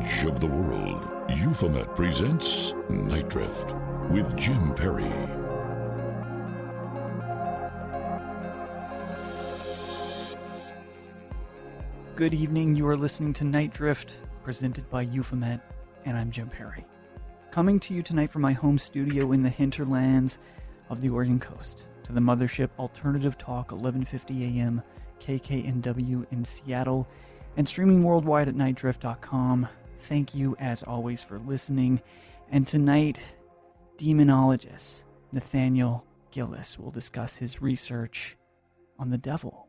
Edge of the world, Euphomet presents Nite Drift with Jim Perry. Good evening. You are listening to Nite Drift, presented by Euphomet, and I'm Jim Perry. Coming to you tonight from my home studio in the hinterlands of the Oregon coast to the mothership Alternative Talk 1150 AM KKNW in Seattle and streaming worldwide at nightdrift.com. Thank you as always for listening. And tonight, demonologist Nathaniel Gillis will discuss his research on the devil,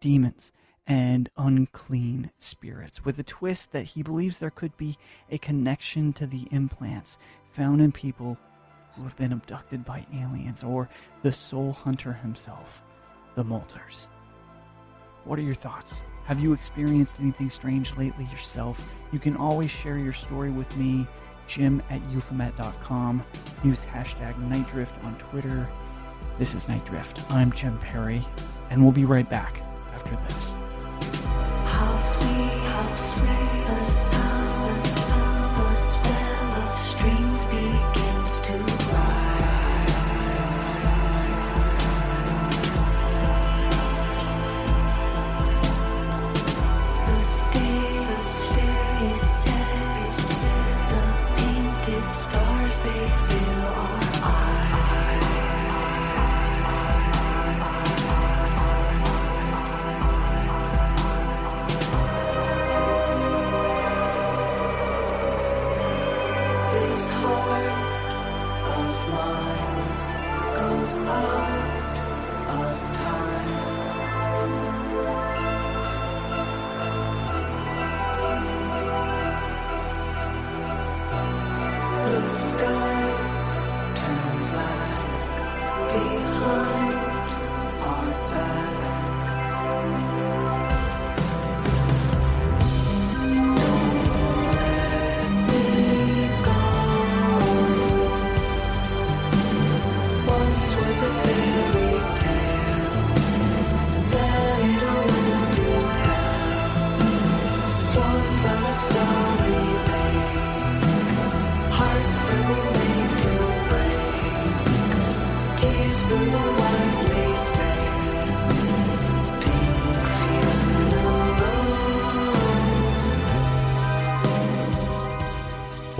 demons, and unclean spirits, with a twist that he believes there could be a connection to the implants found in people who have been abducted by aliens or the soul hunter himself, the Molters. What are your thoughts? Have you experienced anything strange lately yourself? You can always share your story with me, Jim at euphomet.com. Use hashtag Nitedrift on Twitter. This is Nite Drift. I'm Jim Perry, and we'll be right back after this.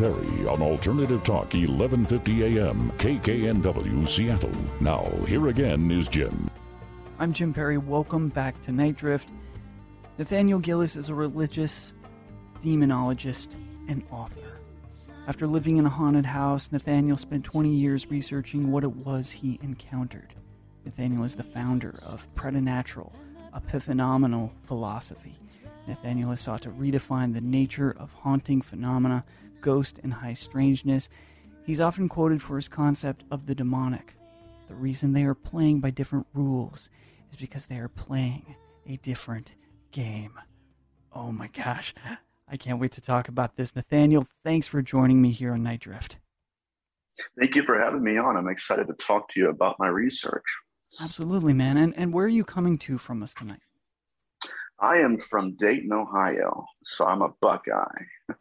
Perry on Alternative Talk 1150 AM KKNW Seattle. Now, here again is Jim. I'm Jim Perry. Welcome back to Nite Drift. Nathaniel Gillis is a religious demonologist and author. After living in a haunted house, Nathaniel spent 20 years researching what it was he encountered. Nathaniel is the founder of preternatural, epiphenomenal philosophy. Nathaniel has sought to redefine the nature of haunting phenomena, ghost, and high strangeness. He's often quoted for his concept of the demonic. The reason they are playing by different rules is because they are playing a different game. Oh my gosh. I can't wait to talk about this. Nathaniel, thanks for joining me here on Nite Drift. Thank you for having me on. I'm excited to talk to you about my research. Absolutely, man. And, and where are you coming to from us tonight? I am from Dayton, Ohio, so I'm a Buckeye.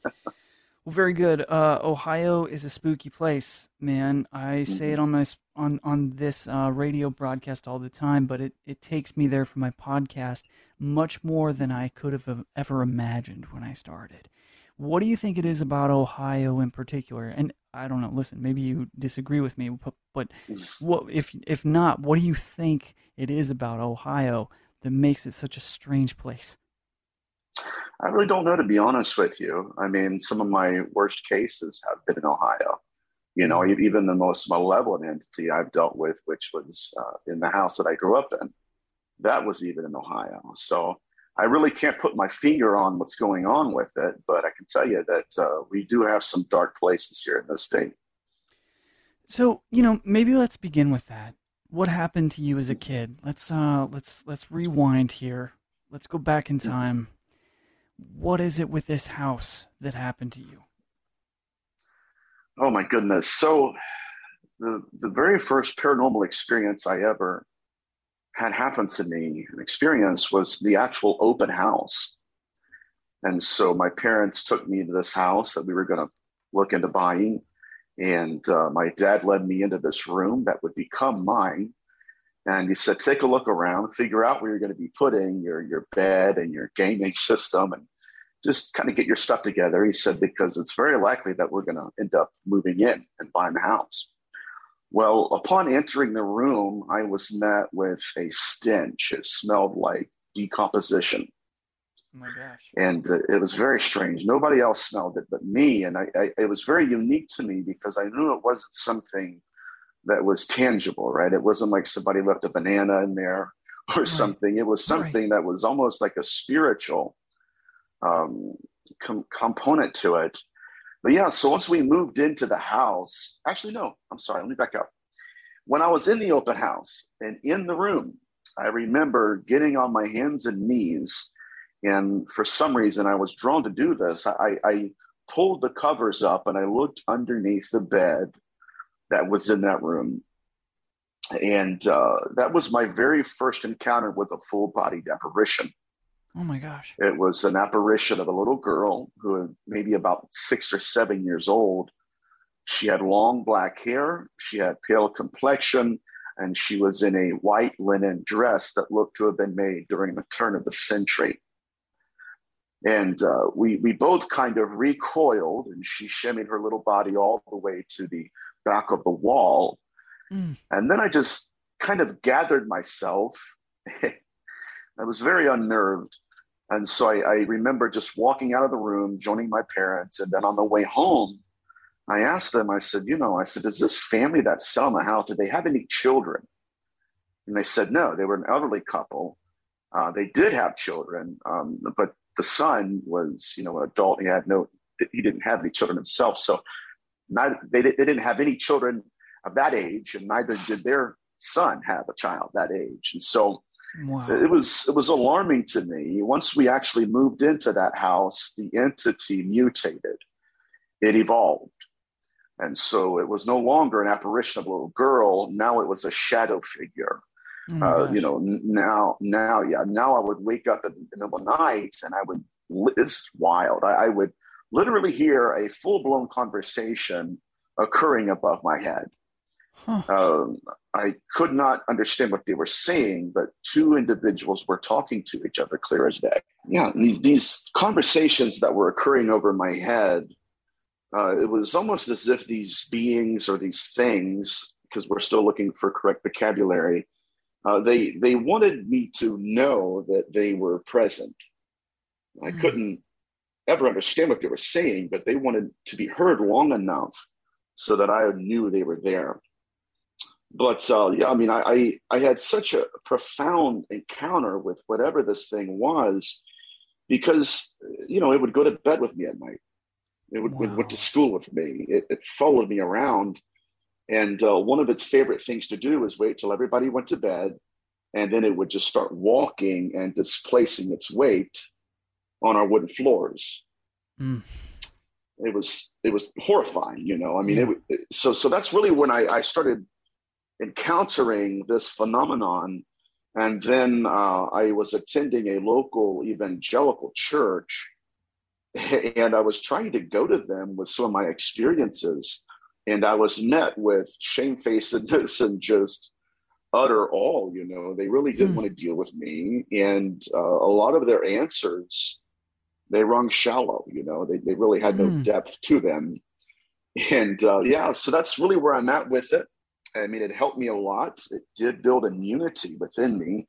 Well, very good. Uh, Ohio is a spooky place, man. I say it on my on on this uh, radio broadcast all the time, but it it takes me there for my podcast much more than I could have ever imagined when I started. What do you think it is about Ohio in particular? And I don't know. Listen, maybe you disagree with me, but, but what if if not? What do you think it is about Ohio that makes it such a strange place? I really don't know, to be honest with you. I mean, some of my worst cases have been in Ohio. You know, e- even the most malevolent entity I've dealt with, which was uh, in the house that I grew up in, that was even in Ohio. So I really can't put my finger on what's going on with it, but I can tell you that uh, we do have some dark places here in this state. So, you know, maybe let's begin with that. What happened to you as a kid? Let's uh let's let's rewind here. Let's go back in time. What is it with this house that happened to you? Oh my goodness. So the the very first paranormal experience I ever had happened to me, an experience was the actual open house. And so my parents took me to this house that we were going to look into buying. And uh, my dad led me into this room that would become mine. And he said, take a look around, figure out where you're going to be putting your, your bed and your gaming system and just kind of get your stuff together. He said, because it's very likely that we're going to end up moving in and buying the house. Well, upon entering the room, I was met with a stench. It smelled like decomposition. Oh my gosh. And uh, it was very strange. Nobody else smelled it but me. And I, I, it was very unique to me because I knew it wasn't something that was tangible, right? It wasn't like somebody left a banana in there or Right. something. It was Right. something that was almost like a spiritual um, com- component to it. But yeah, so once we moved into the house, actually, no, I'm sorry, let me back up. When I was in the open house and in the room, I remember getting on my hands and knees. And for some reason, I was drawn to do this. I, I pulled the covers up and I looked underneath the bed that was in that room. And uh, that was my very first encounter with a full bodied apparition. Oh my gosh. It was an apparition of a little girl who was maybe about six or seven years old. She had long black hair, she had pale complexion, and she was in a white linen dress that looked to have been made during the turn of the century. And uh, we, we both kind of recoiled, and she shimmied her little body all the way to the back of the wall. Mm. And then I just kind of gathered myself. I was very unnerved. And so I, I remember just walking out of the room, joining my parents. And then on the way home, I asked them, I said, you know, I said, is this family that's selling the house, do they have any children? And they said, no, they were an elderly couple. Uh, they did have children, um, but the son was, you know, an adult. He had no, he didn't have any children himself. So neither, they, they didn't have any children of that age, and neither did their son have a child that age. And so Wow. it was it was alarming to me. Once we actually moved into that house, the entity mutated. It evolved. And so it was no longer an apparition of a little girl. Now it was a shadow figure. Oh Uh, you know, now, now, yeah, now I would wake up in the middle of the night and I would, it's wild. I, I would literally hear a full blown conversation occurring above my head. Huh. Um, I could not understand what they were saying, but two individuals were talking to each other clear as day. Yeah, these, these conversations that were occurring over my head, uh, it was almost as if these beings or these things, because we're still looking for correct vocabulary, uh, they they wanted me to know that they were present. I Hmm. couldn't ever understand what they were saying, but they wanted to be heard long enough so that I knew they were there. But uh, yeah, I mean, I, I, I had such a profound encounter with whatever this thing was, because you know it would go to bed with me at night. It would, it went to school with me. It, it followed me around, and uh, one of its favorite things to do is wait till everybody went to bed, and then it would just start walking and displacing its weight on our wooden floors Mm. it was it was horrifying you know i mean Yeah. it, so so that's really when i i started encountering this phenomenon and then uh, i was attending a local evangelical church and i was trying to go to them with some of my experiences and i was met with shamefacedness and just utter all you know they really didn't Hmm. want to deal with me and uh, a lot of their answers they rung shallow you know they, they really had no Hmm. depth to them and uh, yeah so that's really where i'm at with it i mean it helped me a lot it did build immunity within me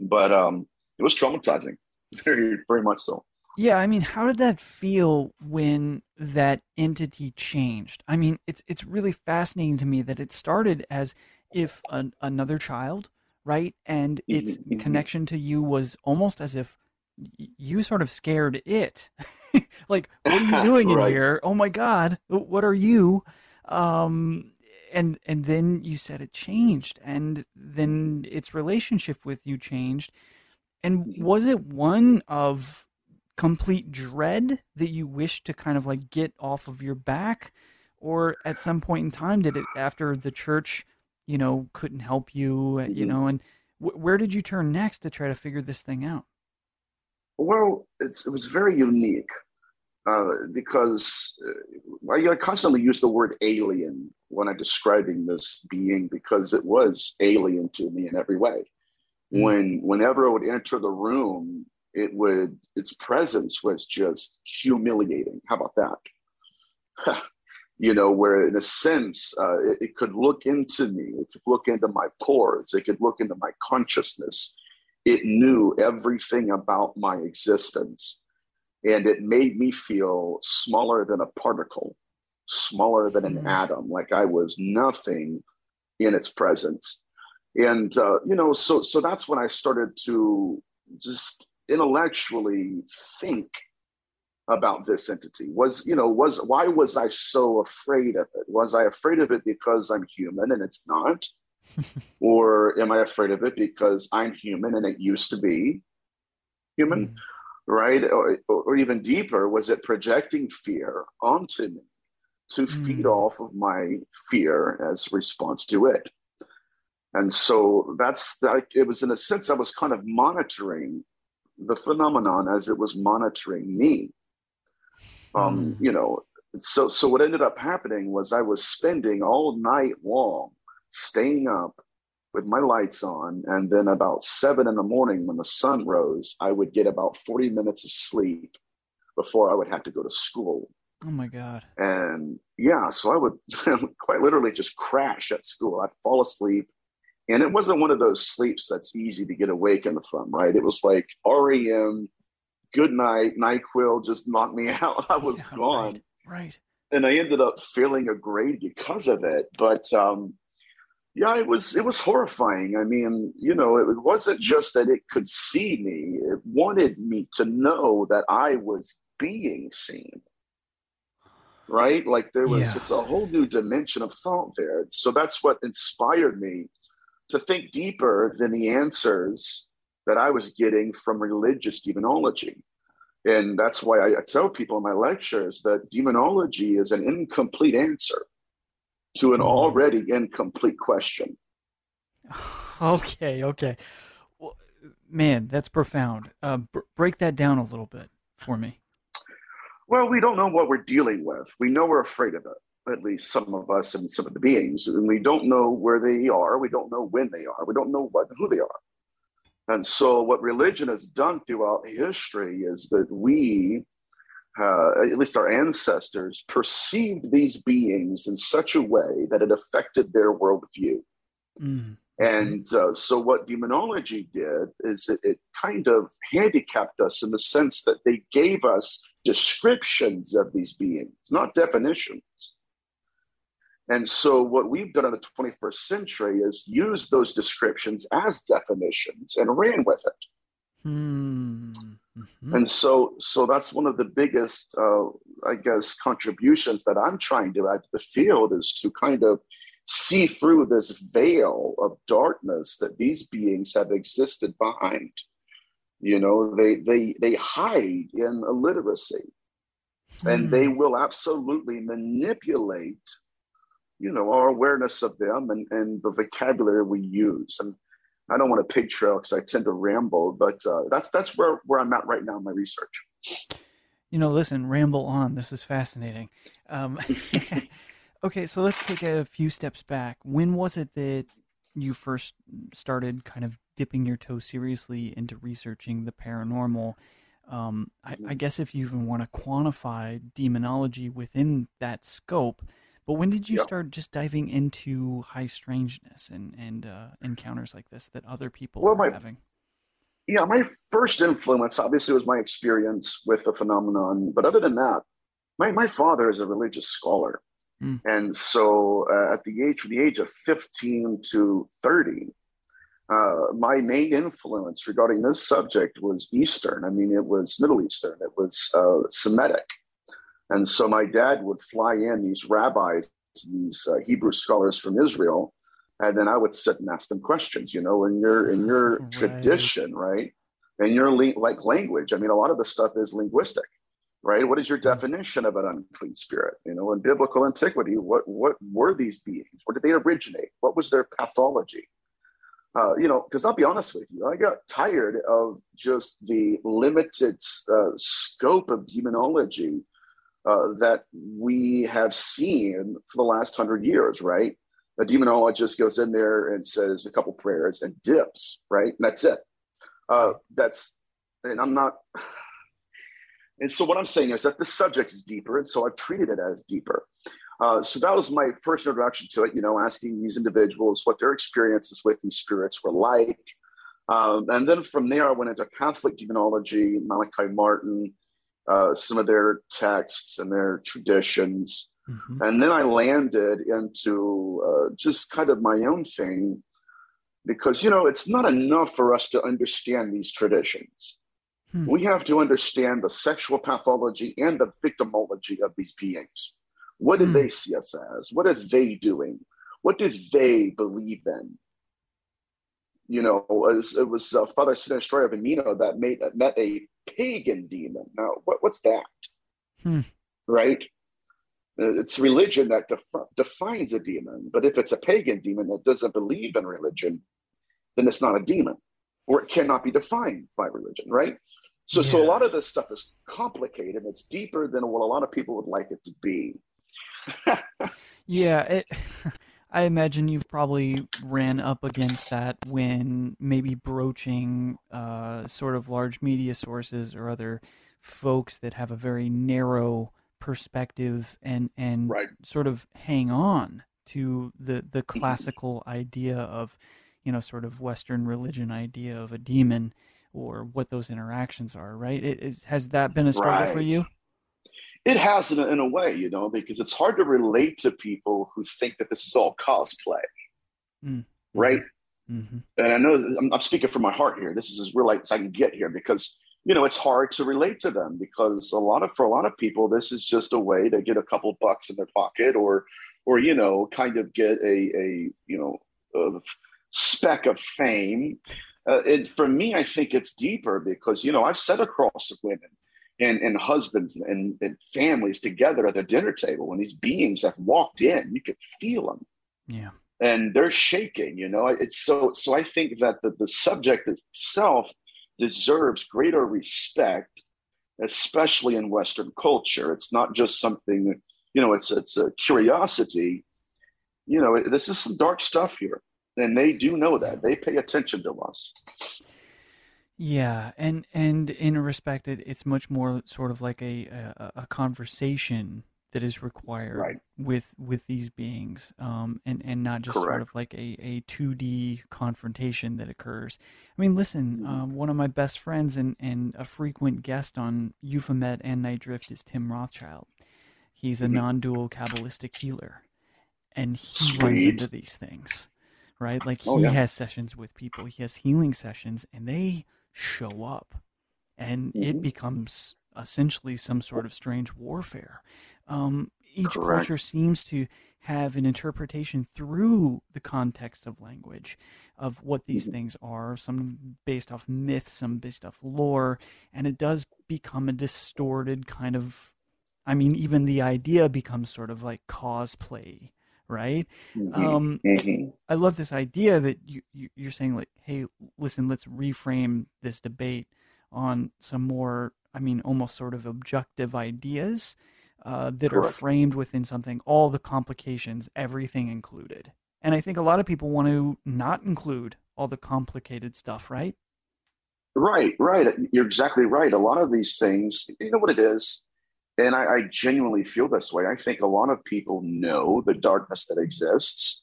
but um it was traumatizing very very much so Yeah, I mean, how did that feel when that entity changed? I mean, it's it's really fascinating to me that it started as if an, another child, right? And its Mhm, mhm. connection to you was almost as if you sort of scared it. like, what are you doing in here? Oh my God, what are you? Um, and and then you said it changed, and then its relationship with you changed. And Mhm. was it one of complete dread that you wish to kind of like get off of your back? Or at some point in time, did it, after the church, you know, couldn't help you, uh, you Mhm. know, and wh- where did you turn next to try to figure this thing out? Well, it's, it was very unique uh, because uh, I, I constantly use the word alien when I'm describing this being because it was alien to me in every way. Mm. When whenever I would enter the room, it would its presence was just humiliating. How about that? you know, where in a sense uh, it, it could look into me, it could look into my pores, it could look into my consciousness. It knew everything about my existence. And it made me feel smaller than a particle, smaller than an Hmm. atom, like I was nothing in its presence. And uh, you know, so so that's when I started to just intellectually think about this entity was you know was why was i so afraid of it was i afraid of it because i'm human and it's not or am i afraid of it because i'm human and it used to be human Mm. right or, or even deeper was it projecting fear onto me to feed Mm. off of my fear as response to it and so that's that it was in a sense i was kind of monitoring the phenomenon as it was monitoring me um Mm. you know so so what ended up happening was i was spending all night long staying up with my lights on and then about seven in the morning when the sun rose i would get about 40 minutes of sleep before i would have to go to school Oh my God. and yeah so i would quite literally just crash at school i'd fall asleep and it wasn't one of those sleeps that's easy to get awakened from right it was like rem good night nyquil just knocked me out i was Yeah, gone Right. right. and i ended up feeling a grade because of it but um yeah it was it was horrifying. I mean you know it wasn't just that it could see me. It wanted me to know that i was being seen. Right? Like there was Yeah. it's a whole new dimension of thought there. So that's what inspired me to think deeper than the answers that i was getting from religious demonology. And that's why I, I tell people in my lectures that demonology is an incomplete answer to an already incomplete question Okay, okay. Well, man, that's profound. Uh, br- break that down a little bit for me. well we don't know what we're dealing with we know we're afraid of it at least some of us and some of the beings and we don't know where they are we don't know when they are we don't know what who they are and so what religion has done throughout history is that we uh, at least our ancestors perceived these beings in such a way that it affected their worldview Mm. And uh, so, what demonology did is it, it kind of handicapped us in the sense that they gave us descriptions of these beings, not definitions. And so, what we've done in the 21st century is use those descriptions as definitions and ran with it. Hmm. Mhm. And so, so that's one of the biggest, uh, I guess, contributions that I'm trying to add to the field is to kind of see through this veil of darkness that these beings have existed behind. You know, they they they hide in illiteracy, and they will absolutely manipulate, you know, our awareness of them and and the vocabulary we use. And I don't want to pig trail because I tend to ramble, but uh, that's that's where where I'm at right now in my research. You know, listen, ramble on. This is fascinating. Um, okay, so let's take a few steps back. When was it that you first started kind of dipping your toe seriously into researching the paranormal? Um, I, I guess if you even want to quantify demonology within that scope, but when did you Yep. start just diving into high strangeness and and uh, encounters like this that other people Well, are my- having? Yeah, my first influence obviously was my experience with the phenomenon, but other than that, my my father is a religious scholar, Hmm. and so uh, at the age from the age of 15 to 30. Uh, my main influence regarding this subject was Eastern. I mean, it was Middle Eastern. It was uh, Semitic. And so my dad would fly in these rabbis, these uh, Hebrew scholars from Israel, and then I would sit and ask them questions. You know, in your in your Right. tradition, right? In your le- like language. I mean, a lot of the stuff is linguistic, right? What is your definition of an unclean spirit? You know, in biblical antiquity, what what were these beings? Where did they originate? What was their pathology? Uh, you know, because I'll be honest with you, I got tired of just the limited uh, scope of demonology uh, that we have seen for the last hundred years, right? A demonologist goes in there and says a couple prayers and dips, right? And that's it. Uh, that's, and I'm not, and so what I'm saying is that the subject is deeper, and so I've treated it as deeper. Uh, so that was my first introduction to it, you know, asking these individuals what their experiences with these spirits were like. Um, and then from there, I went into Catholic demonology, Malachi Martin, uh, some of their texts and their traditions. Mhm. And then I landed into uh, just kind of my own thing because, you know, it's not enough for us to understand these traditions. Hmm. We have to understand the sexual pathology and the victimology of these beings. What did Hmm. they see us as? What are they doing? What did they believe in? You know, it was, it was uh, Father Sinistrari of Ameno that made, met a pagan demon. Now, what, what's that? Hmm. Right? Uh, It's religion that defi- defines a demon. But if it's a pagan demon that doesn't believe in religion, then it's not a demon, or it cannot be defined by religion, right? So, so a lot of this stuff is complicated. It's deeper than what a lot of people would like it to be. Yeah, it, I imagine you've probably ran up against that when maybe broaching uh, sort of large media sources or other folks that have a very narrow perspective and and Right. sort of hang on to the the classical idea of you know sort of Western religion idea of a demon or what those interactions are. Right? It is, has that been a struggle for you? It has in a, in a way, you know, because it's hard to relate to people who think that this is all cosplay, Mm. right? Mm-hmm. and I know I'm, I'm speaking from my heart here. This is as real as I can get here because you know it's hard to relate to them because a lot of for a lot of people this is just a way to get a couple bucks in their pocket or or you know kind of get a a you know a speck of fame. Uh, and for me, I think it's deeper because you know I've sat across the women and, and husbands and, and families together at the dinner table. When these beings have walked in. You could feel them Yeah. and they're shaking you know? It's so so i think that the, the subject itself deserves greater respect especially in western culture. It's not just something that you know it's it's a curiosity. You know this is some dark stuff here and they do know that. They pay attention to us Yeah, and and in a respect, it, it's much more sort of like a, a a conversation that is required Right. with with these beings um, and and not just sort Correct. of like a, a 2d confrontation that occurs i mean listen Mhm. um, one of my best friends and, and a frequent guest on Euphomet and nite drift is tim rothschild he's a Mhm. non-dual kabbalistic healer and he runs Sweet. into these things right like Oh, he yeah. has sessions with people he has healing sessions and they show up and it Mhm. becomes essentially some sort of strange warfare um, each Correct. culture seems to have an interpretation through the context of language of what these Mhm. things are some based off myth some based off lore and it does become a distorted kind of i mean even the idea becomes sort of like cosplay right Mhm. um, Mhm. I love this idea that you, you you're saying like, hey, listen, let's reframe this debate on some more, I mean, almost sort of objective ideas uh, that are framed within something, all the complications, everything included. And I think a lot of people want to not include all the complicated stuff, right? Right, right. You're exactly right. A lot of these things, you know what it is? And I, I genuinely feel this way. I think a lot of people know the darkness that exists,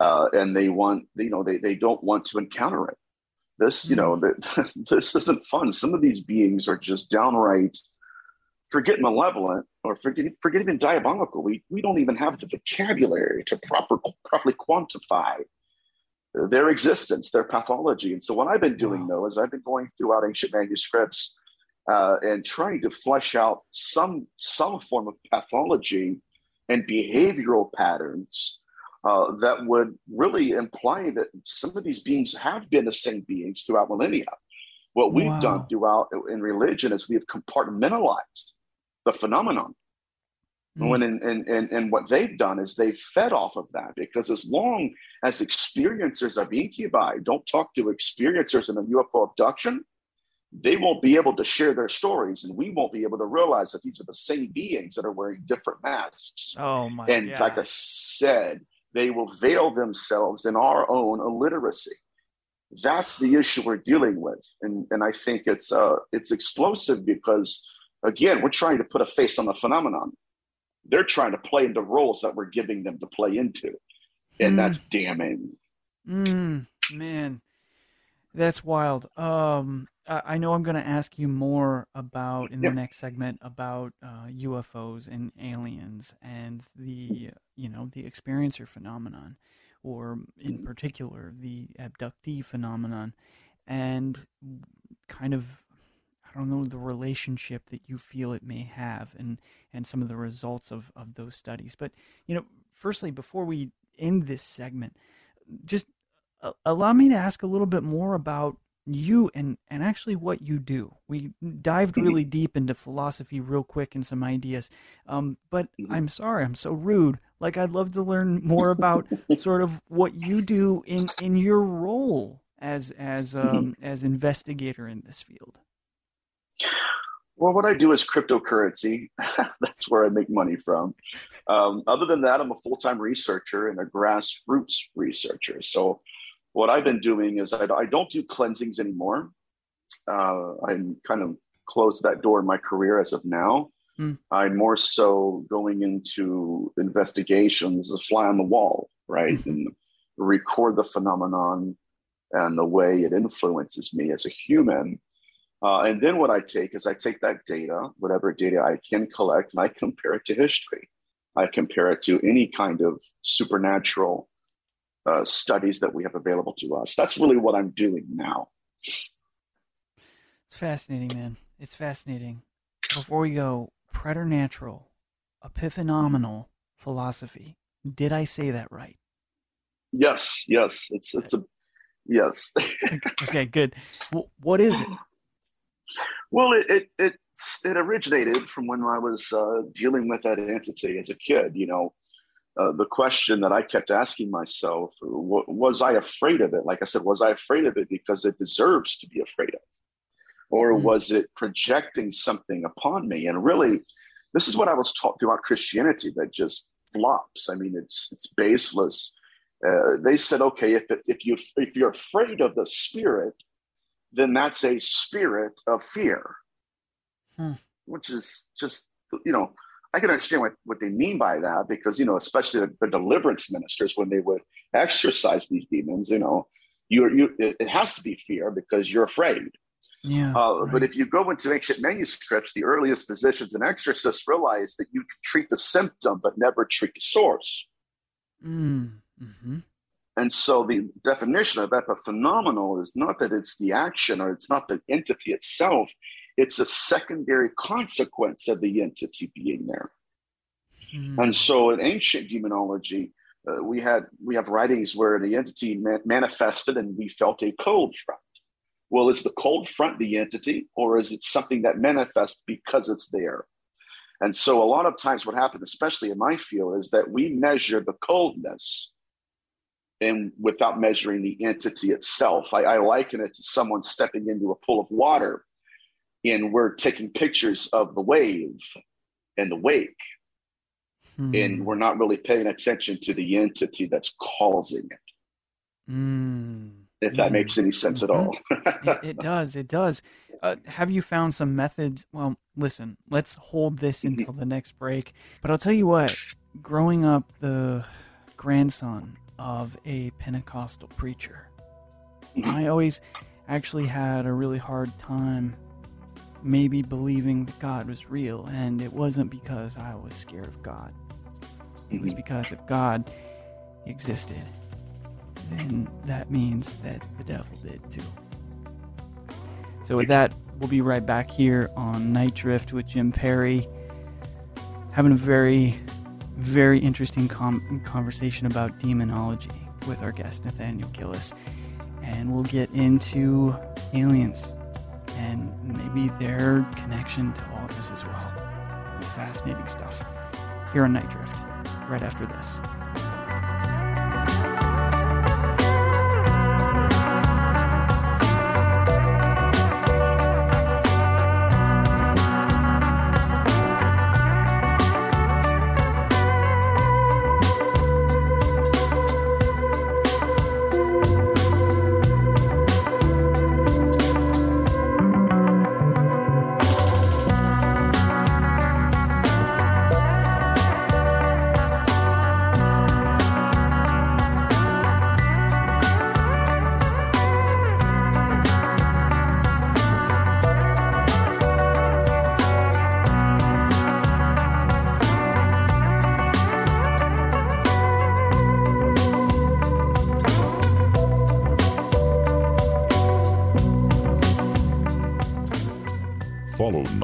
uh, and they want, you know, they, they don't want to encounter it. This, you know, that this isn't fun. Some of these beings are just downright, forget malevolent or forget, forget even diabolical. We, we don't even have the vocabulary to proper, properly quantify their existence, their pathology. And so, what I've been doing Wow. though is I've been going throughout ancient manuscripts uh, and trying to flesh out some some form of pathology and behavioral patterns uh, that would really imply that some of these beings have been the same beings throughout millennia. What we've Wow. done throughout in religion is we have compartmentalized the phenomenon. Mm. When and, and, and, and what they've done is they've fed off of that because as long as experiencers of incubi don't talk to experiencers in a UFO abduction, they won't be able to share their stories and we won't be able to realize that these are the same beings that are wearing different masks. Oh my And god! like I said, they will veil themselves in our own illiteracy. That's the issue we're dealing with. And, and I think it's, uh, it's explosive because, again, we're trying to put a face on the phenomenon. They're trying to play into roles that we're giving them to play into. And Hmm. that's damning. Mm, man, that's wild. Um, I, I know I'm going to ask you more about in the Yep. next segment about uh, UFOs and aliens and the you know the experiencer phenomenon, or in particular the abductee phenomenon, and kind of I don't know the relationship that you feel it may have and and some of the results of of those studies. But you know, firstly, before we end this segment, just uh, allow me to ask a little bit more about you and and actually what you do. We dived Mhm. really deep into philosophy real quick and some ideas. Um, but Mhm. I'm sorry, I'm so rude. Like I'd love to learn more about sort of what you do in in your role as as um as investigator in this field. Well, what I do is cryptocurrency. That's where I make money from. Um, other than that, I'm a full time researcher and a grassroots researcher. So, what I've been doing is I, I don't do cleansings anymore. Uh, I'm kind of closed that door in my career as of now. Hmm. I'm more so going into investigations, a fly on the wall, right? And record the phenomenon and the way it influences me as a human. Uh, and then what I take is I take that data, whatever data I can collect, and I compare it to history. I compare it to any kind of supernatural uh, studies that we have available to us. That's really what I'm doing now. It's fascinating, man. It's fascinating. Before we go, preternatural, epiphenomenal philosophy. Did I say that right? Yes, yes, it's it's a yes. Okay, good. Wh- What is it? well, it it it, it originated from when I was uh, dealing with that entity as a kid. You know, uh, the question that I kept asking myself wa- was I afraid of it? Like I said, was I afraid of it because it deserves to be afraid of, or Mm. was it projecting something upon me? And really, this is what I was taught throughout Christianity that just flops. I mean, it's it's baseless. Uh, they said, okay, if it, if you if you're afraid of the spirit, then that's a spirit of fear, Hmm. which is just you know I can understand what, what they mean by that because, you know, especially the, the deliverance ministers, when they would exorcise these demons, you know, you, you it, has to be fear because you're afraid. Yeah. Uh, right. But if you go into ancient manuscripts, the earliest physicians and exorcists realized that you can treat the symptom but never treat the source. Mm, hmm And so the definition of epiphenomenal is not that it's the action or it's not the entity itself, it's a secondary consequence of the entity being there. Hmm. And so in ancient demonology, uh, we had we have writings where the entity ma- manifested and we felt a cold front. Well, is the cold front the entity, or is it something that manifests because it's there? And so a lot of times what happens, especially in my field, is that we measure the coldness and without measuring the entity itself. I, I liken it to someone stepping into a pool of water and we're taking pictures of the wave and the wake Hmm. and we're not really paying attention to the entity that's causing it Mm. if that Mm. makes any sense at all it, it does. It does. Uh, have you found some methods? Well, listen, let's hold this Mm-hmm. until the next break. But I'll tell you what, growing up the grandson of a Pentecostal preacher, Mm-hmm. I always actually had a really hard time maybe believing that God was real. And it wasn't because I was scared of God, it was Mhm. because if God existed, then that means that the devil did too. So with that, we'll be right back here on Nite Drift with Jim Perry, having a very, very interesting com- conversation about demonology with our guest Nathaniel Gillis, and we'll get into aliens and maybe their connection to all this as well. Fascinating stuff here on Nite Drift. Right after this.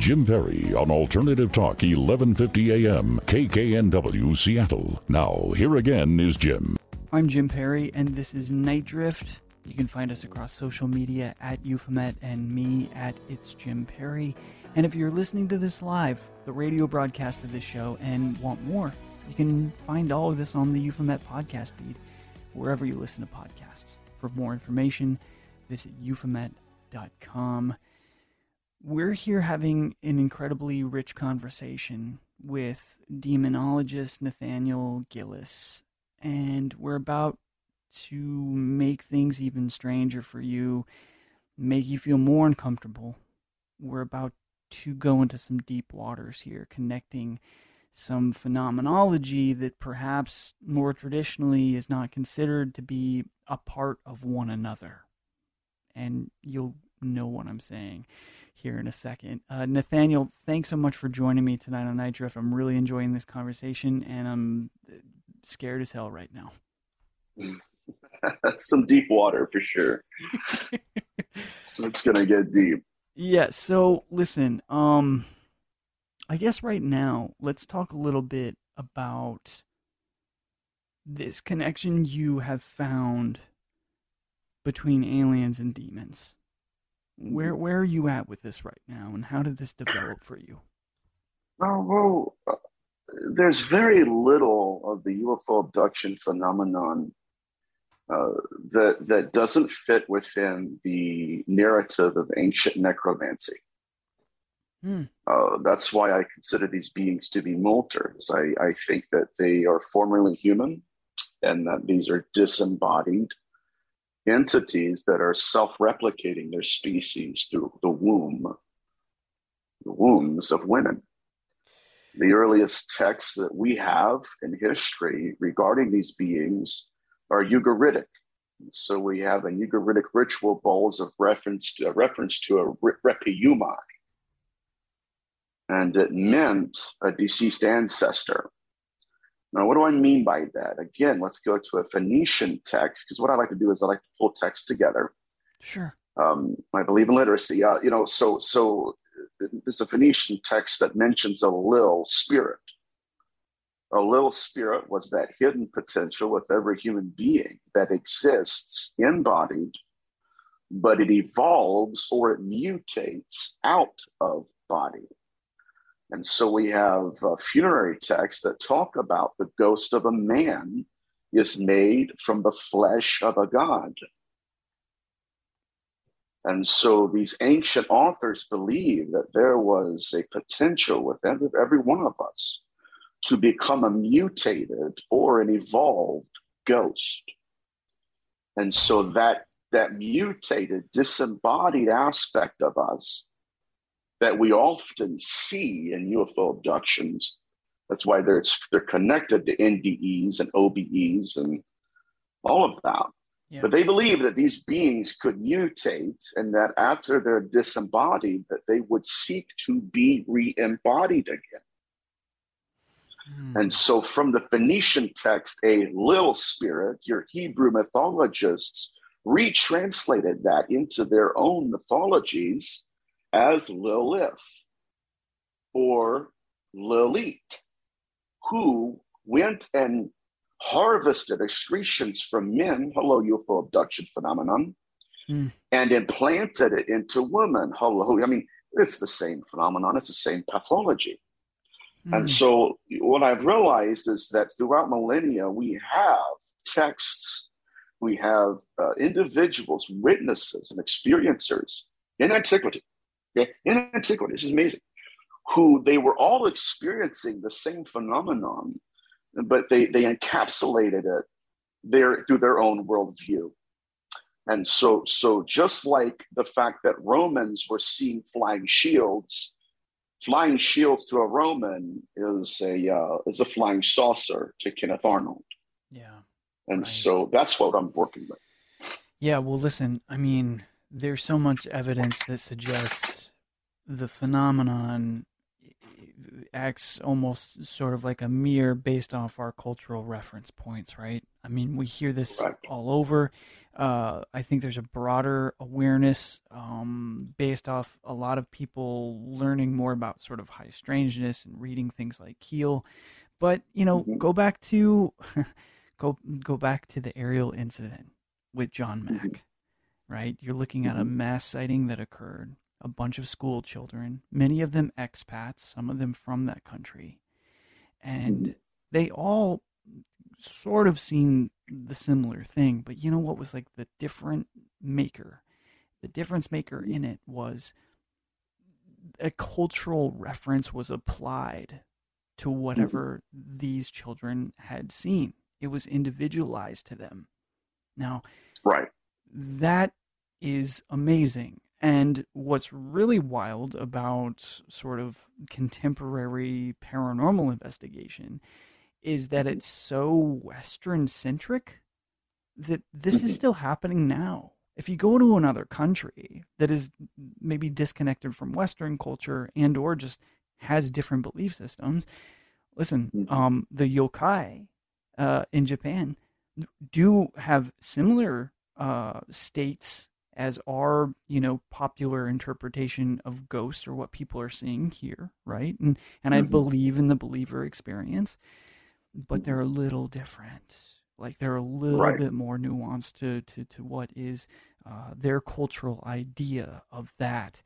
Jim Perry on Alternative Talk 1150 AM KKNW Seattle. Now, here again is Jim. I'm Jim Perry, and this is Nite Drift. You can find us across social media at Euphomet and me at It's Jim Perry. And if you're listening to this live, the radio broadcast of this show, and want more, you can find all of this on the Euphomet podcast feed, wherever you listen to podcasts. For more information, visit euphomet.com. We're here having an incredibly rich conversation with demonologist Nathaniel Gillis, and we're about to make things even stranger for you, make you feel more uncomfortable. We're about to go into some deep waters here, connecting some phenomenology that perhaps more traditionally is not considered to be a part of one another. And you'll know what I'm saying here in a second. Uh, Nathaniel, thanks so much for joining me tonight on Nite Drift. I'm really enjoying this conversation, and I'm uh, scared as hell right now. That's some deep water for sure. it's gonna get deep. Yeah, so listen, um I guess right now let's talk a little bit about this connection you have found between aliens and demons. Where where are you at with this right now and how did this develop for you? Oh well, uh, there's very little of the UFO abduction phenomenon uh, that that doesn't fit within the narrative of ancient necromancy. Hmm. Uh, that's why I consider these beings to be molters. I, I think that they are formerly human and that these are disembodied entities that are self-replicating their species through the womb, the wombs of women. The earliest texts that we have in history regarding these beings are Ugaritic. So we have a Ugaritic ritual bowls of reference to, a reference to a re- repiumai. And it meant a deceased ancestor. Now, what do I mean by that? Again, let's go to a Phoenician text, because what I like to do is I like to pull text together. Sure. Um, I believe in literacy. Uh, you know, so so there's a Phoenician text that mentions a lil spirit. A little spirit was that hidden potential with every human being that exists embodied, but it evolves or it mutates out of body. And so we have uh, funerary texts that talk about the ghost of a man is made from the flesh of a god. And so these ancient authors believe that there was a potential within every one of us to become a mutated or an evolved ghost. And so that that mutated, disembodied aspect of us that we often see in UFO abductions. That's why they're, they're connected to NDEs and OBEs and all of that. Yeah. But they believe that these beings could mutate and that after they're disembodied, that they would seek to be re-embodied again. Hmm. And so, from the Phoenician text, a little spirit, your Hebrew mythologists retranslated that into their own mythologies as Lilith or Lilith, who went and harvested excretions from men, hello, UFO abduction phenomenon, Hmm. and implanted it into women, hello. I mean, it's the same phenomenon, it's the same pathology. Hmm. And so, what I've realized is that throughout millennia, we have texts, we have uh, individuals, witnesses, and experiencers in antiquity. Okay? In antiquity, this is amazing, who they were all experiencing the same phenomenon, but they, they encapsulated it there through their own worldview. And so, so just like the fact that Romans were seeing flying shields, flying shields to a Roman is a uh, is a flying saucer to Kenneth Arnold, yeah. and Right. so that's what I'm working with. Yeah, well, listen, I mean, there's so much evidence that suggests the phenomenon acts almost sort of like a mirror based off our cultural reference points, right? I mean, we hear this Right. all over. Uh, I think there's a broader awareness um, based off a lot of people learning more about sort of high strangeness and reading things like Keel. But you know, Mhm. go back to go go back to the Ariel incident with John Mack, Mhm. Right? You're looking at a Mhm. mass sighting that occurred, a bunch of school children, many of them expats, some of them from that country, and Mhm. they all sort of seen the similar thing. But you know what was like the different maker? The difference maker in it was a cultural reference was applied to whatever these children had seen. It was individualized to them. Now, Right. that is amazing. And what's really wild about sort of contemporary paranormal investigation is that it's so Western centric that this is Mhm. still happening now. If you go to another country that is maybe disconnected from Western culture and or just has different belief systems, listen, Mhm. um, the yokai uh, in Japan do have similar uh, states as our you know popular interpretation of ghosts or what people are seeing here right and and i Mhm. believe in the believer experience but they're a little different like they're a little Right. bit more nuanced to to, to what is uh, their cultural idea of that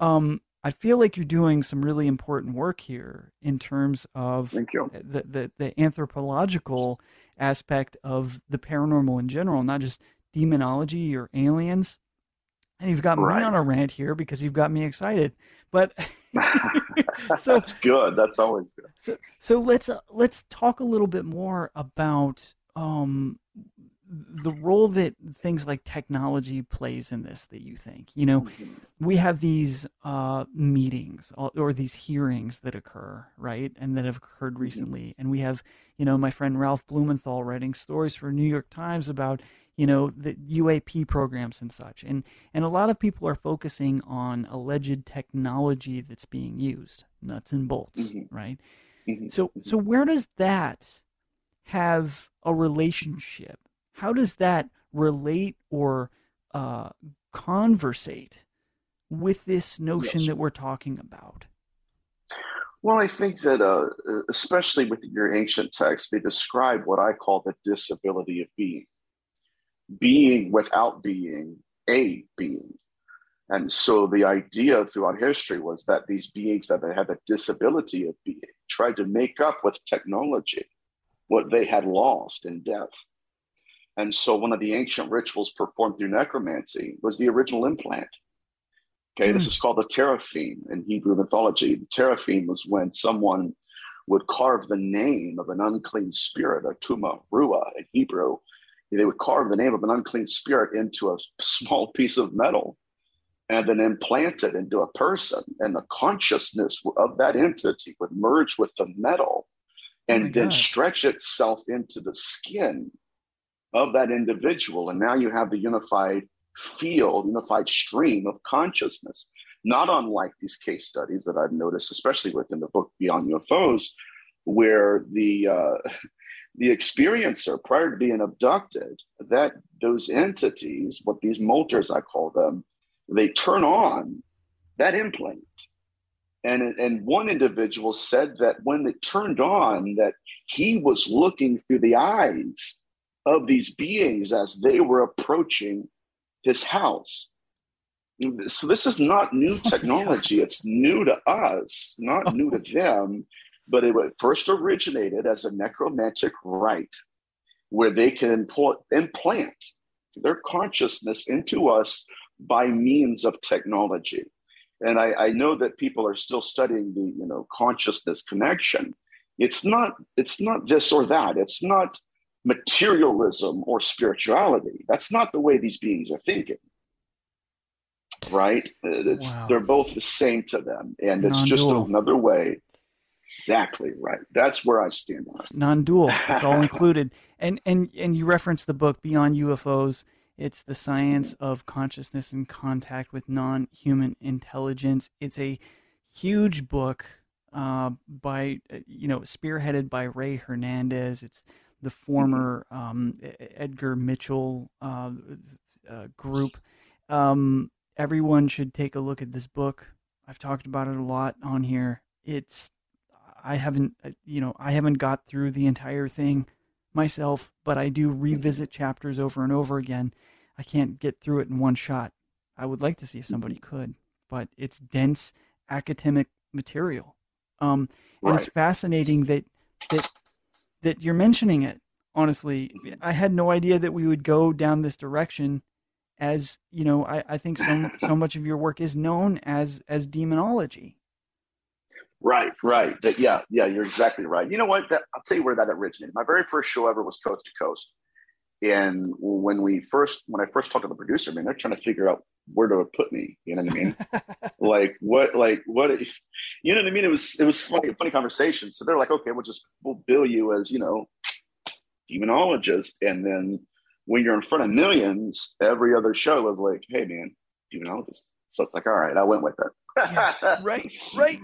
um i feel like you're doing some really important work here in terms of Thank you. the, the the anthropological aspect of the paranormal in general, not just demonology or aliens. And you've got Right. me on a rant here because you've got me excited. But So- That's good. That's always good. so so let's uh, let's talk a little bit more about um the role that things like technology plays in this that you think. You know, we have these uh, meetings or, or these hearings that occur, right, and that have occurred recently, and we have, you know, my friend Ralph Blumenthal writing stories for New York Times about, you know, the UAP programs and such, and and a lot of people are focusing on alleged technology that's being used, nuts and bolts, Mhm. right? Mhm. So so where does that have a relationship? How does that relate or uh, conversate with this notion Yes. that we're talking about? Well, I think that, uh, especially with your ancient texts, they describe what I call the disability of being being without being a being. And so the idea throughout history was that these beings that had the disability of being tried to make up with technology what they had lost in death. And so one of the ancient rituals performed through necromancy was the original implant. Okay, this hmm. is called the teraphim in Hebrew mythology. The teraphim was when someone would carve the name of an unclean spirit, a tuma rua in Hebrew. They would carve the name of an unclean spirit into a small piece of metal and then implant it into a person. And the consciousness of that entity would merge with the metal Oh and my then God. stretch itself into the skin of that individual. And now you have the unified field, unified stream of consciousness. Not unlike these case studies that I've noticed, especially within the book Beyond UFOs, where the uh, the experiencer, prior to being abducted, that those entities, what these molters I call them, they turn on that implant. And, and one individual said that when it turned on, that he was looking through the eyes of these beings as they were approaching his house. So this is not new oh technology. It's new to us, not new to them, but it first originated as a necromantic rite where they can impl- implant their consciousness into us by means of technology. And I, I know that people are still studying the you know consciousness connection. It's not it's not this or that. It's not materialism or spirituality. That's not the way these beings are thinking. Right? It's Wow. they're both the same to them. And it's just another way. Exactly right. That's where I stand on it. Non-dual. It's all included. And and and you reference the book Beyond UFOs. It's the science of consciousness and contact with non-human intelligence. It's a huge book. uh, by you know spearheaded by Rey Hernandez. It's the former um, E- Edgar Mitchell uh, uh, group. Um, everyone should take a look at this book. I've talked about it a lot on here. It's I haven't uh, you know I haven't got through the entire thing myself, but I do revisit chapters over and over again. I can't get through it in one shot. I would like to see if somebody could, but it's dense academic material. Um, and it's fascinating that that that you're mentioning it. Honestly, I had no idea that we would go down this direction. As you know, I, I think so so much of your work is known as as demonology. Right, right. That, yeah, yeah, you're exactly right. You know what? That, I'll tell you where that originated. My very first show ever was Coast to Coast. And when we first, when I first talked to the producer, I man, they're trying to figure out where to put me. You know what I mean? like what, like what? You know what I mean? It was, it was funny, funny conversation. So they're like, okay, we'll just, we'll bill you as, you know, demonologist. And then when you're in front of millions, every other show was like, hey, man, demonologist. So it's like, all right, I went with it. Yeah, right, right.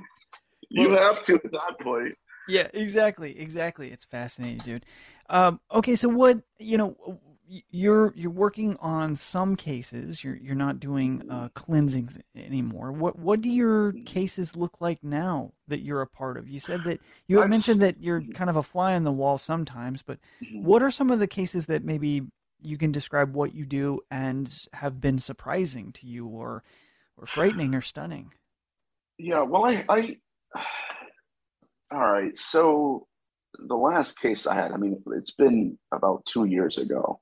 You have to at that point. Yeah, exactly, exactly. It's fascinating, dude. Um, okay, so what you know, you're you're working on some cases. You're you're not doing uh, cleansings anymore. What what do your cases look like now that you're a part of? You said that you had mentioned that you're kind of a fly on the wall sometimes, but Mhm. what are some of the cases that maybe you can describe what you do and have been surprising to you, or or frightening or stunning? Yeah, well, I, I, all right. So the last case I had, I mean, it's been about two years ago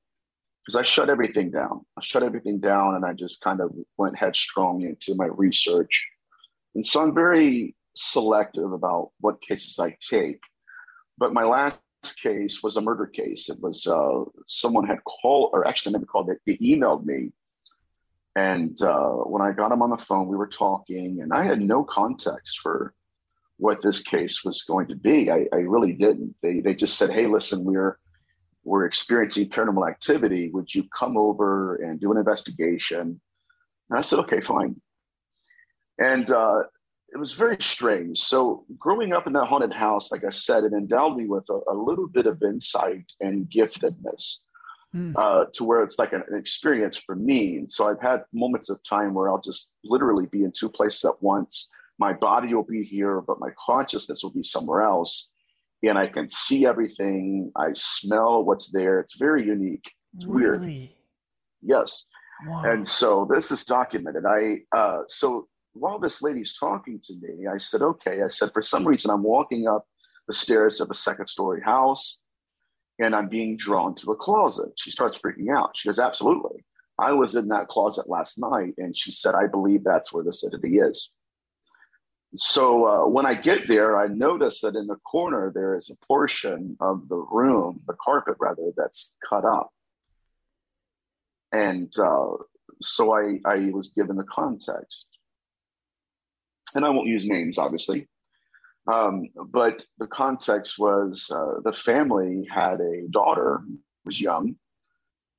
because I shut everything down. I shut everything down and I just kind of went headstrong into my research. And so I'm very selective about what cases I take. But my last case was a murder case. It was uh, someone had called, or actually, never called it, they emailed me. And uh, when I got him on the phone, we were talking, and I had no context for what this case was going to be. I, I really didn't. They, they just said, "Hey, listen, we're we're experiencing paranormal activity. Would you come over and do an investigation?" And I said, "Okay, fine." And uh, it was very strange. So, growing up in that haunted house, like I said, it endowed me with a, a little bit of insight and giftedness Hmm. uh, to where it's like an, an experience for me. And so I've had moments of time where I'll just literally be in two places at once. My body will be here, but my consciousness will be somewhere else. And I can see everything. I smell what's there. It's very unique. It's weird. Really? Yes. Wow. And so this is documented. I uh, so while this lady's talking to me, I said, okay. I said, for some reason, I'm walking up the stairs of a second story house and I'm being drawn to a closet. She starts freaking out. She goes, absolutely. I was in that closet last night. And she said, I believe that's where the entity is. So uh, when I get there, I notice that in the corner, there is a portion of the room, the carpet rather, that's cut up. And uh, so I, I was given the context. And I won't use names, obviously. Um, but the context was uh, the family had a daughter who was young,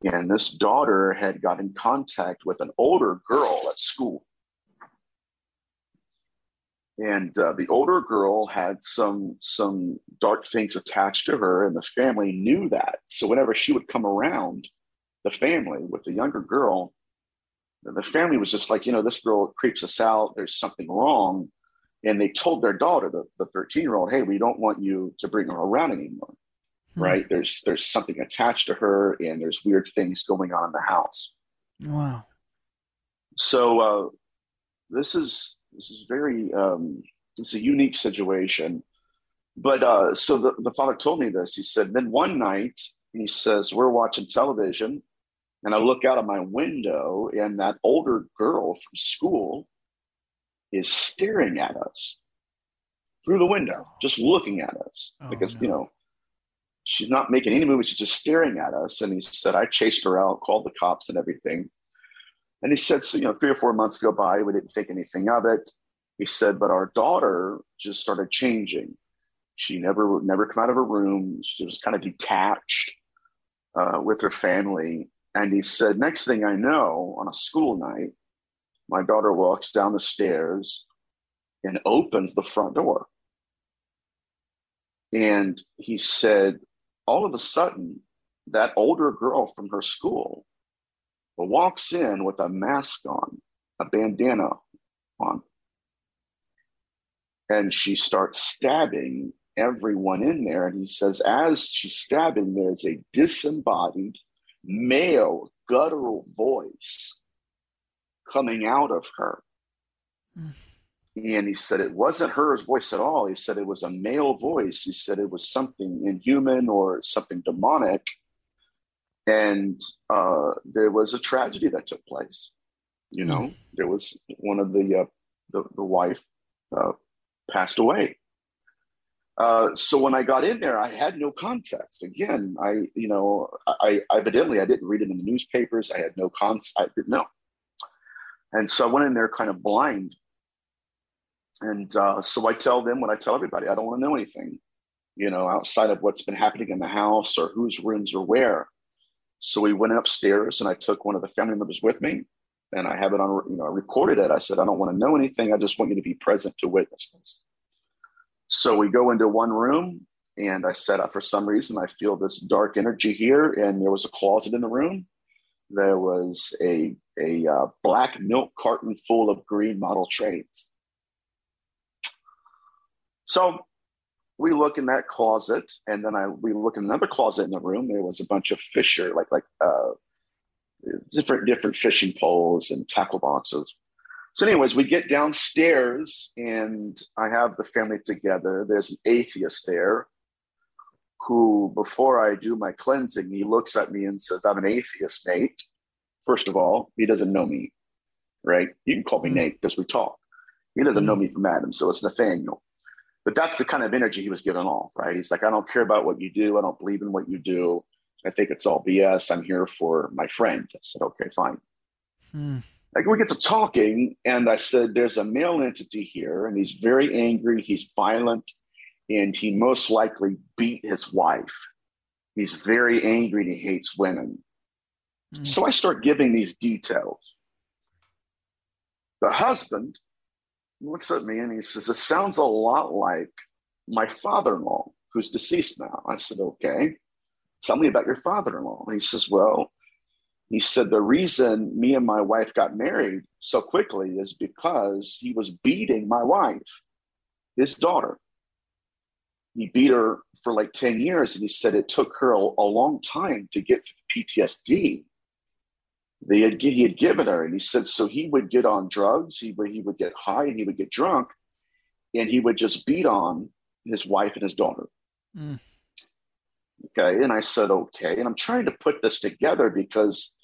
and this daughter had got in contact with an older girl at school. And uh, the older girl had some some dark things attached to her, and the family knew that. So whenever she would come around the family with the younger girl, the family was just like, you know, this girl creeps us out. There's something wrong and they told their daughter the 13 year old hey we don't want you to bring her around anymore Hmm. right there's there's something attached to her and there's weird things going on in the house Wow. so uh, this is this is very um, it's a unique situation but uh, so the, the father told me this he said then one night he says we're watching television and i look out of my window and that older girl from school is staring at us through the window, just looking at us. Oh, because, no. you know, she's not making any movement, she's just staring at us. And he said, I chased her out, called the cops and everything. And he said, so, you know, three or four months go by, we didn't think anything of it. He said, but our daughter just started changing. She never never come out of her room. She was kind of detached uh, with her family. And he said, next thing I know, on a school night, my daughter walks down the stairs and opens the front door. And he said, all of a sudden, that older girl from her school walks in with a mask on, a bandana on, and she starts stabbing everyone in there. And he says, as she's stabbing, there's a disembodied male guttural voice coming out of her. Mm. And he said it wasn't her voice at all. He said it was a male voice. He said it was something inhuman or something demonic. And uh, there was a tragedy that took place. You know, Mm. there was one of the uh, the, the wife uh, passed away. Uh, so when I got in there, I had no context. Again, I, you know, I, I evidently I didn't read it in the newspapers. I had no context. I didn't know. And so I went in there kind of blind. And uh, so I tell them what I tell everybody. I don't want to know anything, you know, outside of what's been happening in the house or whose rooms are where. So we went upstairs and I took one of the family members with me and I have it on, you know, I recorded it. I said, I don't want to know anything. I just want you to be present to witness this. So we go into one room, and I said, for some reason, I feel this dark energy here. And there was a closet in the room. There was a a uh, black milk carton full of green model trains. So we look in that closet, and then I we look in another closet in the room. There was a bunch of fisher, like like uh, different different fishing poles and tackle boxes. So, anyways, we get downstairs and I have the family together. There's an atheist there who, before I do my cleansing, he looks at me and says, I'm an atheist, Nate. First of all, he doesn't know me, right? You can call me Mm. Nate because we talk. He doesn't know Mm. me from Adam, so it's Nathaniel. But that's the kind of energy he was giving off, right? He's like, I don't care about what you do. I don't believe in what you do. I think it's all BS. I'm here for my friend. I said, okay, fine Hmm. like we get to talking and i said there's a male entity here and he's very angry he's violent and he most likely beat his wife he's very angry and he hates women Mm. so i start giving these details the husband looks at me and he says it sounds a lot like my father-in-law who's deceased now i said okay tell me about your father-in-law he says well he said the reason me and my wife got married so quickly is because he was beating my wife, his daughter. He beat her for like 10 years, and he said it took her a, a long time to get PTSD. They had, he had given her, and he said so he would get on drugs, he would, he would get high, and he would get drunk, and he would just beat on his wife and his daughter. Mm. Okay. And I said, okay. And I'm trying to put this together because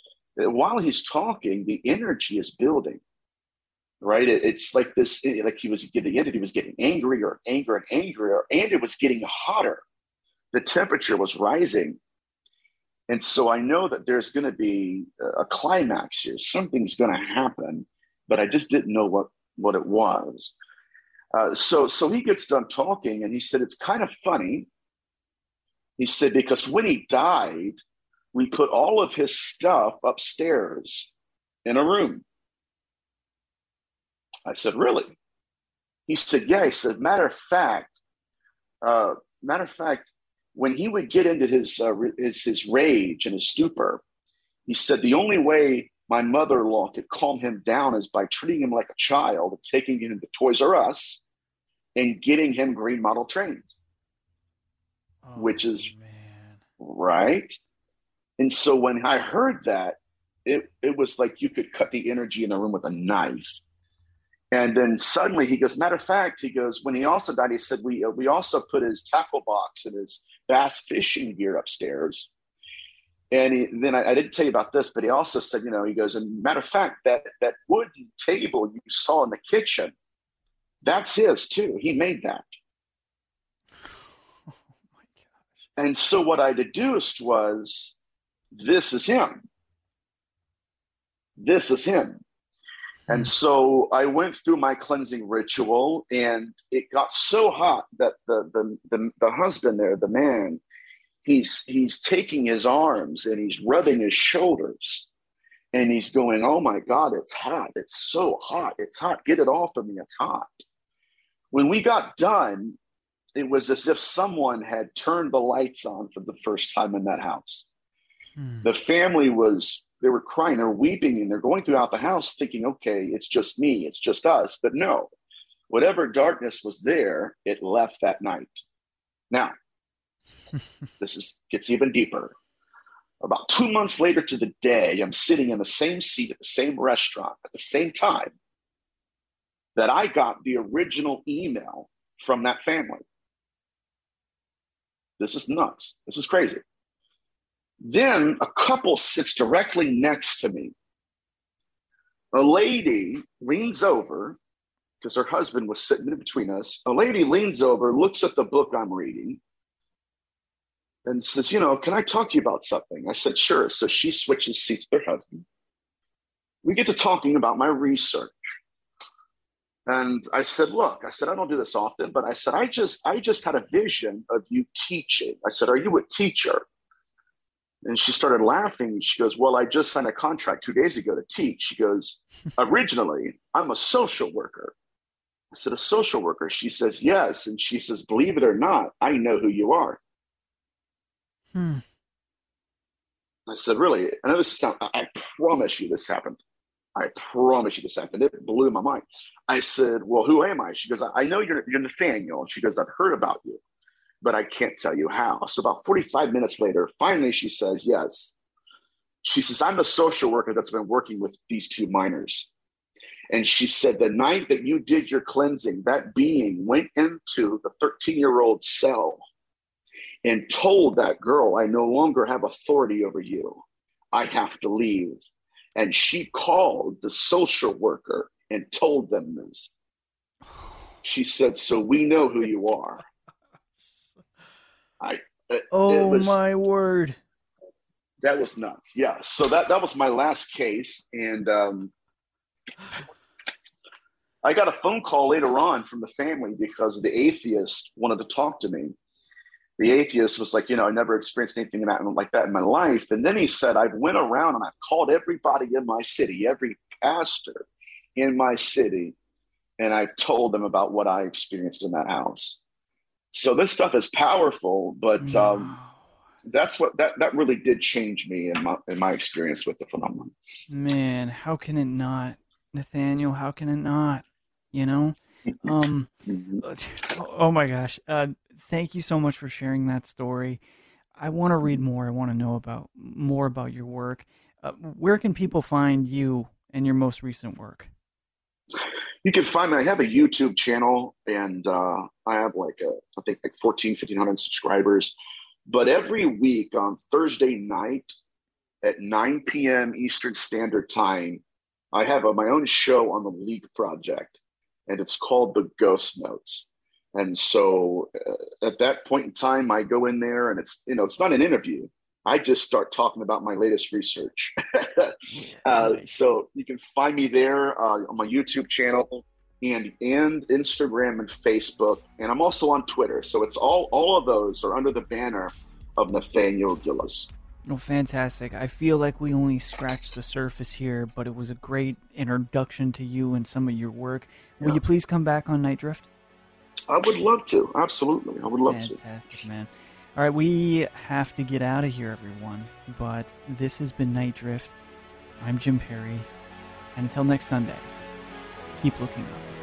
uh, while he's talking, the energy is building, right? It- it's like this, like he was, getting the entity was getting angrier, angrier, and angrier, and it was getting hotter. The temperature was rising. And so I know that there's going to be a climax here. Something's going to happen, but I just didn't know what, what it was. Uh, so, so he gets done talking and he said, it's kind of funny he said, because when he died, we put all of his stuff upstairs in a room. I said, really? He said, yeah. He said, matter of fact, uh, matter of fact, when he would get into his, uh, his, his rage and his stupor, he said, the only way my mother-in-law could calm him down is by treating him like a child and taking him to Toys R Us and getting him green model trains. Oh, Which is- man. right? And so when I heard that, it it was like you could cut the energy in the room with a knife. And then suddenly he goes, matter of fact, he goes, when he also died, he said, we, uh, we also put his tackle box and his bass fishing gear upstairs. And he, then I, I didn't tell you about this, but he also said, you know, he goes, and matter of fact, that, that wooden table you saw in the kitchen, that's his too. He made that. Oh my gosh. And so what I deduced was this is him. This is him. And so I went through my cleansing ritual and it got so hot that the the the, the husband there, the man, he's he's taking his arms and he's rubbing his shoulders and he's going, Oh my God, it's hot. It's so hot. It's hot. Get it off of me. It's hot. When we got done, it was as if someone had turned the lights on for the first time in that house. Hmm. The family was, they were crying, they're weeping, and they're going throughout the house thinking, okay, it's just me, it's just us. But no, whatever darkness was there, it left that night. Now, this is gets even deeper. About two months later to the day, I'm sitting in the same seat at the same restaurant at the same time that I got the original email from that family. This is nuts. This is crazy. Then a couple sits directly next to me. A lady leans over because her husband was sitting in between us. A lady leans over, looks at the book I'm reading, and says, You know, can I talk to you about something? I said, Sure. So she switches seats with her husband. We get to talking about my research. And I said, look, I said, I don't do this often, but I said, I just, I just had a vision of you teaching. I said, are you a teacher? And she started laughing. She goes, well, I just signed a contract two days ago to teach. She goes, originally, I'm a social worker. I said, a social worker? She says, yes. And she says, believe it or not, I know who you are. Hmm. I said, really? I know this sound, I promise you this happened. I promise you this happened. It blew my mind. I said, Well, who am I? She goes, I know you're, you're Nathaniel. And she goes, I've heard about you, but I can't tell you how. So about 45 minutes later, finally she says, Yes. She says, I'm the social worker that's been working with these two minors. And she said, The night that you did your cleansing, that being went into the 13 year old cell and told that girl, I no longer have authority over you. I have to leave. And she called the social worker and told them this. She said, So we know who you are. I, Oh was, my word. that was nuts. Yeah. So that, that was my last case. And um, I got a phone call later on from the family because the atheist wanted to talk to me. The atheist was like, you know, I never experienced anything like that in my life. And then he said, I've went around and I've called everybody in my city, every pastor in my city, and I've told them about what I experienced in that house. So this stuff is powerful, but um, that's what that that really did change me in my in my experience with the phenomenon. Man, how can it not? Nathaniel, how can it not? You know? Um Mhm. oh my gosh. Uh thank you so much for sharing that story. I want to read more. I want to know about more about your work. Uh, where can people find you and your most recent work? You can find me. I have a YouTube channel, and uh, I have like a, I think like 14, 1500 subscribers. But every week on Thursday night at 9 p.m. Eastern Standard Time, I have a, my own show on the Leak Project, and it's called The Ghost Notes. And so uh, at that point in time, I go in there, and it's you know it's not an interview. I just start talking about my latest research. uh, Nice. so you can find me there uh, on my YouTube channel and and Instagram and Facebook, and I'm also on Twitter. So it's all all of those are under the banner of Nathaniel Gillis. Well, fantastic. I feel like we only scratched the surface here, but it was a great introduction to you and some of your work. Will Yeah. you please come back on Nite Drift? I would love to, absolutely, I would love to. Fantastic, man. All right, we have to get out of here, everyone. But this has been Nite Drift. I'm Jim Perry. And until next Sunday, keep looking up.